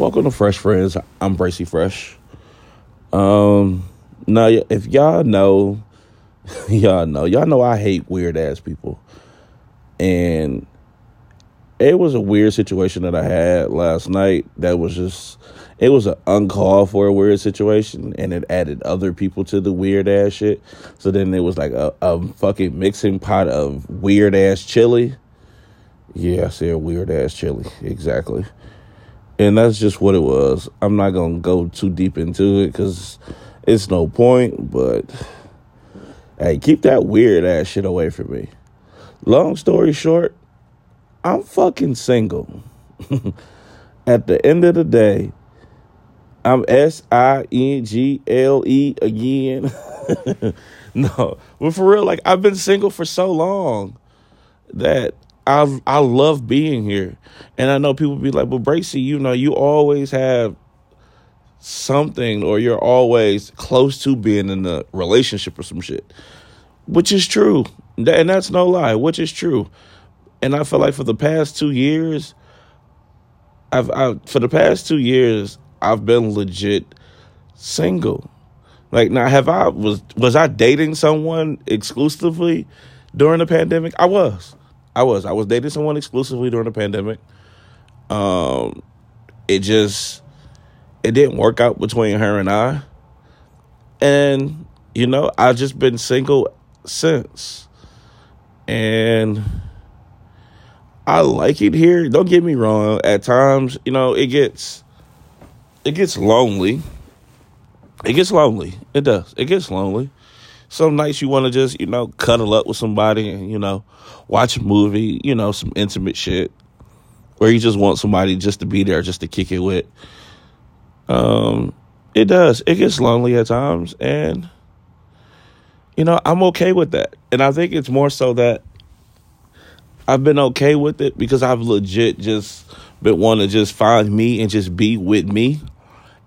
Welcome to Fresh Friends. I'm Bracy Fresh. Um, now if y'all know, y'all know, y'all know I hate weird ass people, and it was a weird situation that I had last night. That was just, it was an uncalled for a weird situation, and it added other people to the weird ass shit. So then it was like a, a fucking mixing pot of weird ass chili. Yeah, I said weird ass chili. Exactly. And that's just what it was. I'm not to go too deep into it because it's no point, but hey, keep that weird ass shit away from me. Long story short, I'm fucking single. At the end of the day, I'm S I N G L E again. no, but for real, like I've been single for so long that I I love being here, and I know people be like, "Well, Bracy, you know, you always have something, or you're always close to being in a relationship or some shit," which is true, and that's no lie, which is true. And I feel like for the past two years, I've I, for the past two years, I've been legit single. Like now, have I was was I dating someone exclusively during the pandemic? I was. I was. I was dating someone exclusively during the pandemic. Um, it just it didn't work out between her and I, and you know I've just been single since, and I like it here. Don't get me wrong. At times, you know, it gets it gets lonely. It gets lonely. It does. It gets lonely some nights you want to just, you know, cuddle up with somebody and, you know, watch a movie, you know, some intimate shit. Or you just want somebody just to be there, just to kick it with. Um, it does. It gets lonely at times. And, you know, I'm okay with that. And I think it's more so that I've been okay with it because I've legit just been wanting to just find me and just be with me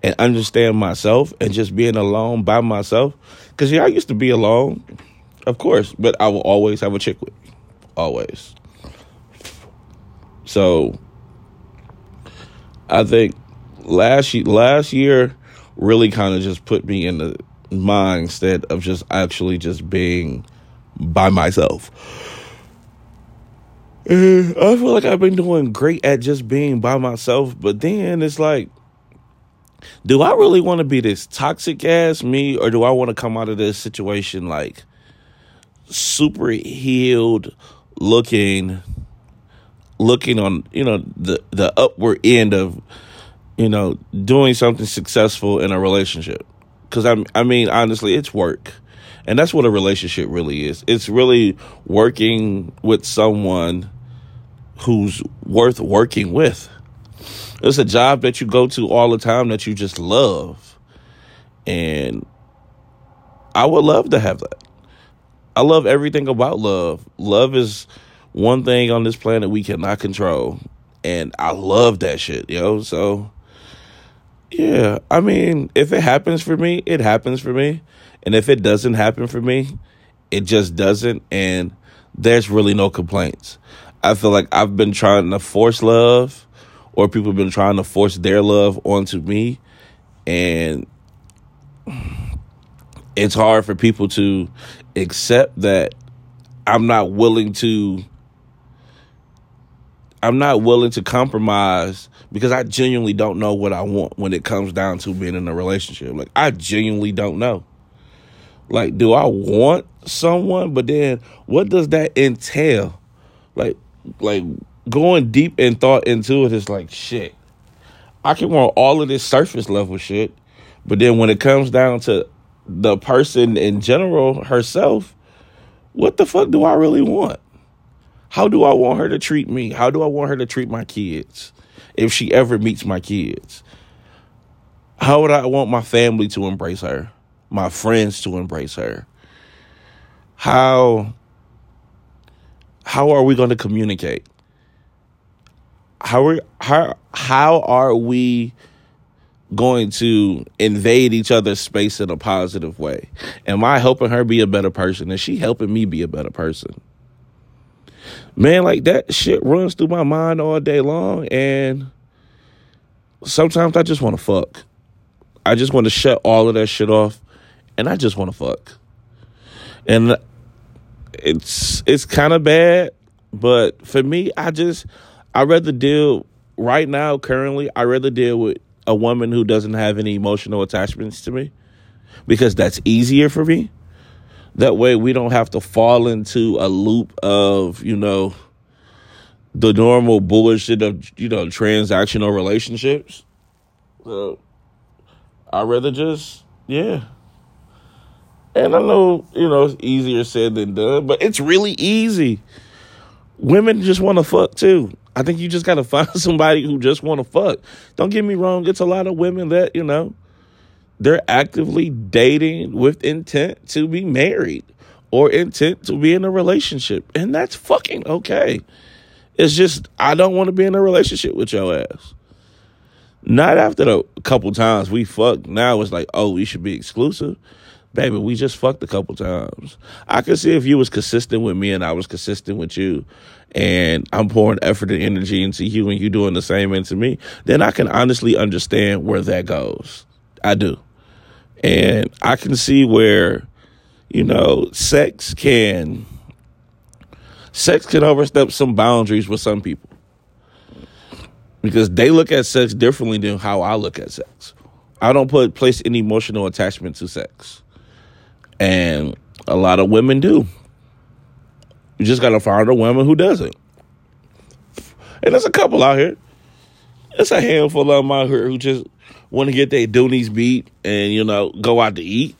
and understand myself and just being alone by myself. Because, yeah, I used to be alone, of course, but I will always have a chick with me. Always. So, I think last year, last year really kind of just put me in the mindset of just actually just being by myself. And I feel like I've been doing great at just being by myself, but then it's like do I really want to be this toxic ass me, or do I want to come out of this situation like super healed, looking, looking on you know the the upward end of you know doing something successful in a relationship? Because I'm I mean honestly, it's work. And that's what a relationship really is. It's really working with someone who's worth working with. It's a job that you go to all the time that you just love. And I would love to have that. I love everything about love. Love is one thing on this planet we cannot control. And I love that shit, yo. So, yeah. I mean, if it happens for me, it happens for me. And if it doesn't happen for me, it just doesn't. And there's really no complaints. I feel like I've been trying to force love or people have been trying to force their love onto me and it's hard for people to accept that I'm not willing to I'm not willing to compromise because I genuinely don't know what I want when it comes down to being in a relationship. Like I genuinely don't know. Like do I want someone but then what does that entail? Like like going deep in thought into it is like shit. I can want all of this surface level shit, but then when it comes down to the person in general herself, what the fuck do I really want? How do I want her to treat me? How do I want her to treat my kids if she ever meets my kids? How would I want my family to embrace her? My friends to embrace her? How how are we going to communicate? How are how how are we going to invade each other's space in a positive way? Am I helping her be a better person? Is she helping me be a better person? Man, like that shit runs through my mind all day long and sometimes I just want to fuck. I just want to shut all of that shit off and I just want to fuck. And it's it's kind of bad, but for me, I just I rather deal right now currently, I'd rather deal with a woman who doesn't have any emotional attachments to me because that's easier for me. That way we don't have to fall into a loop of, you know, the normal bullshit of, you know, transactional relationships. So I'd rather just, yeah. And I know, you know, it's easier said than done, but it's really easy. Women just want to fuck too. I think you just got to find somebody who just want to fuck. Don't get me wrong, it's a lot of women that, you know, they're actively dating with intent to be married or intent to be in a relationship. And that's fucking okay. It's just, I don't want to be in a relationship with your ass. Not after the couple times we fucked. Now it's like, oh, we should be exclusive. Baby, we just fucked a couple times. I could see if you was consistent with me and I was consistent with you and I'm pouring effort and energy into you and you doing the same into me, then I can honestly understand where that goes. I do. And I can see where, you know, sex can sex can overstep some boundaries with some people. Because they look at sex differently than how I look at sex. I don't put place any emotional attachment to sex. And a lot of women do. You just gotta find a woman who doesn't. And there's a couple out here. It's a handful of them out here who just want to get their doonies beat and, you know, go out to eat.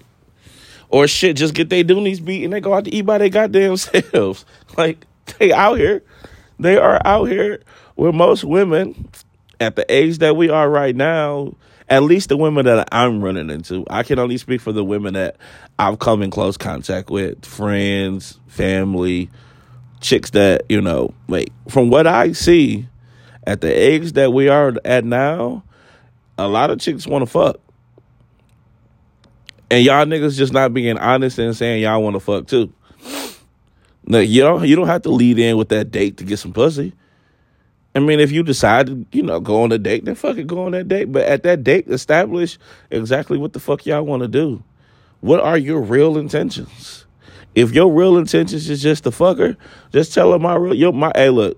Or shit, just get their doonies beat and they go out to eat by their goddamn selves. Like, they out here. They are out here where most women at the age that we are right now at least the women that I'm running into. I can only speak for the women that I've come in close contact with, friends, family, chicks that, you know, like from what I see at the age that we are at now, a lot of chicks want to fuck. And y'all niggas just not being honest and saying y'all want to fuck too. Now, you don't you don't have to lead in with that date to get some pussy. I mean, if you decide to, you know, go on a date, then fucking go on that date. But at that date, establish exactly what the fuck y'all want to do. What are your real intentions? If your real intentions is just to fuck her, just tell her my real, your, my, hey, look,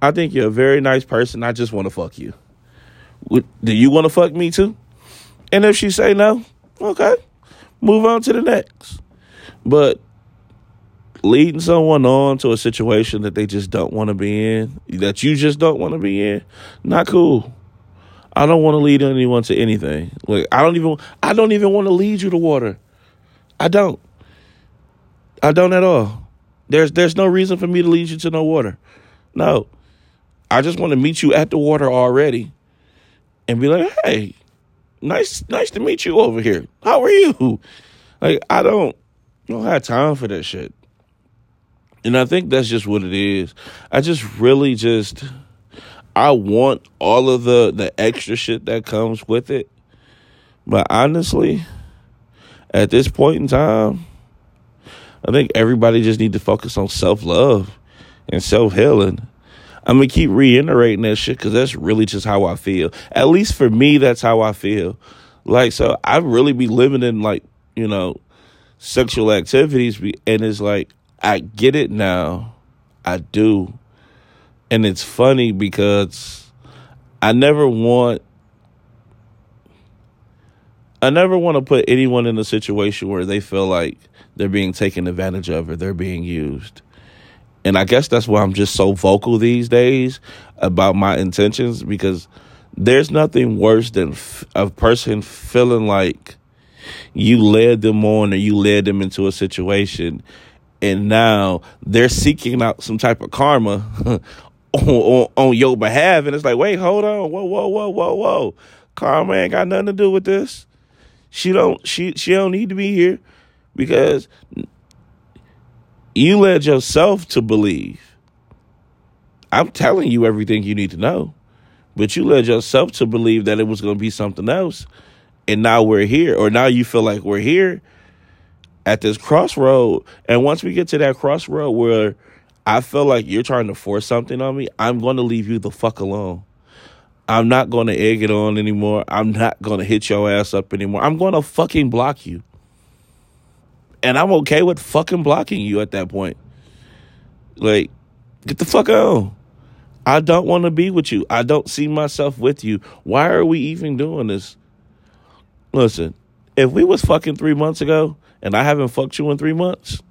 I think you're a very nice person. I just want to fuck you. Do you want to fuck me too? And if she say no, okay, move on to the next. But leading someone on to a situation that they just don't want to be in, that you just don't want to be in, not cool. I don't want to lead anyone to anything. Like I don't even I don't even want to lead you to water. I don't. I don't at all. There's there's no reason for me to lead you to no water. No. I just want to meet you at the water already and be like, "Hey, nice nice to meet you over here. How are you?" Like I don't don't have time for that shit. And I think that's just what it is. I just really just I want all of the the extra shit that comes with it. But honestly, at this point in time, I think everybody just need to focus on self-love and self-healing. I'm gonna keep reiterating that shit because that's really just how I feel. At least for me, that's how I feel. Like, so I really be living in like, you know, sexual activities, and it's like I get it now. I do. And it's funny because I never want I never want to put anyone in a situation where they feel like they're being taken advantage of or they're being used. And I guess that's why I'm just so vocal these days about my intentions because there's nothing worse than a person feeling like you led them on or you led them into a situation and now they're seeking out some type of karma on, on, on, your behalf. And it's like, wait, hold on, whoa, whoa, whoa, whoa, whoa. Karma ain't got nothing to do with this. She don't she she don't need to be here because you led yourself to believe. I'm telling you everything you need to know, but you led yourself to believe that it was going to be something else. And now we're here, or now you feel like we're here at this crossroad. And once we get to that crossroad where I feel like you're trying to force something on me, I'm going to leave you the fuck alone. I'm not going to egg it on anymore. I'm not going to hit your ass up anymore. I'm going to fucking block you. And I'm okay with fucking blocking you at that point. Like, get the fuck out. I don't want to be with you. I don't see myself with you. Why are we even doing this? Listen, if we was fucking three months ago and I haven't fucked you in three months,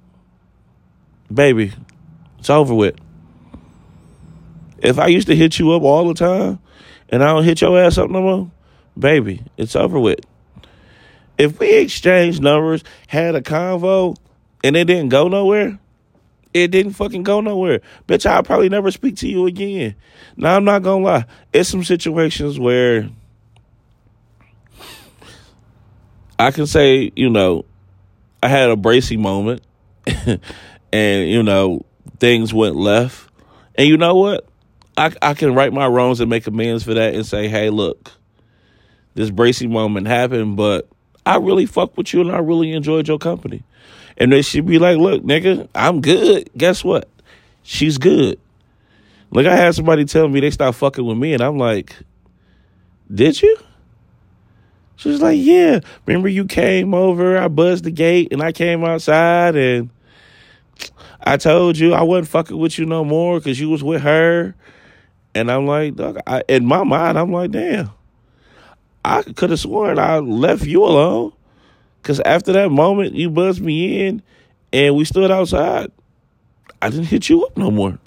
baby, it's over with. If I used to hit you up all the time and I don't hit your ass up no more, baby, it's over with. If we exchanged numbers, had a convo, and it didn't go nowhere, it didn't fucking go nowhere. Bitch, I'll probably never speak to you again. Now, I'm not gonna lie. It's some situations where I can say, you know, I had a bracy moment and, you know, things went left. And you know what? I, I can right my wrongs and make amends for that and say, hey, look, this bracy moment happened, but I really fuck with you and I really enjoyed your company. And they should be like, look, nigga, I'm good. Guess what? She's good. Like I had somebody tell me they stopped fucking with me, and I'm like, did you? She was like, yeah. Remember you came over, I buzzed the gate, and I came outside, and I told you I wasn't fucking with you no more because you was with her. And I'm like, I, in my mind, I'm like, damn. I could have sworn I left you alone. Because after that moment, you buzzed me in and we stood outside. I didn't hit you up no more.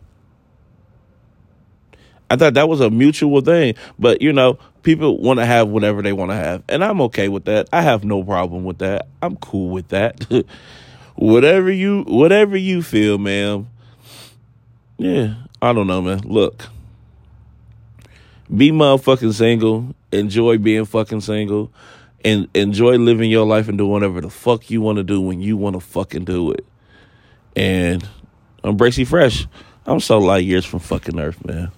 I thought that was a mutual thing. But, you know, people want to have whatever they want to have. And I'm okay with that. I have no problem with that. I'm cool with that. whatever you whatever you feel, ma'am. Yeah, I don't know, man. Look. Be motherfucking single. Enjoy being fucking single and enjoy living your life and doing whatever the fuck you want to do when you want to fucking do it. And I'm Bracy Fresh. I'm so light years from fucking Earth, man.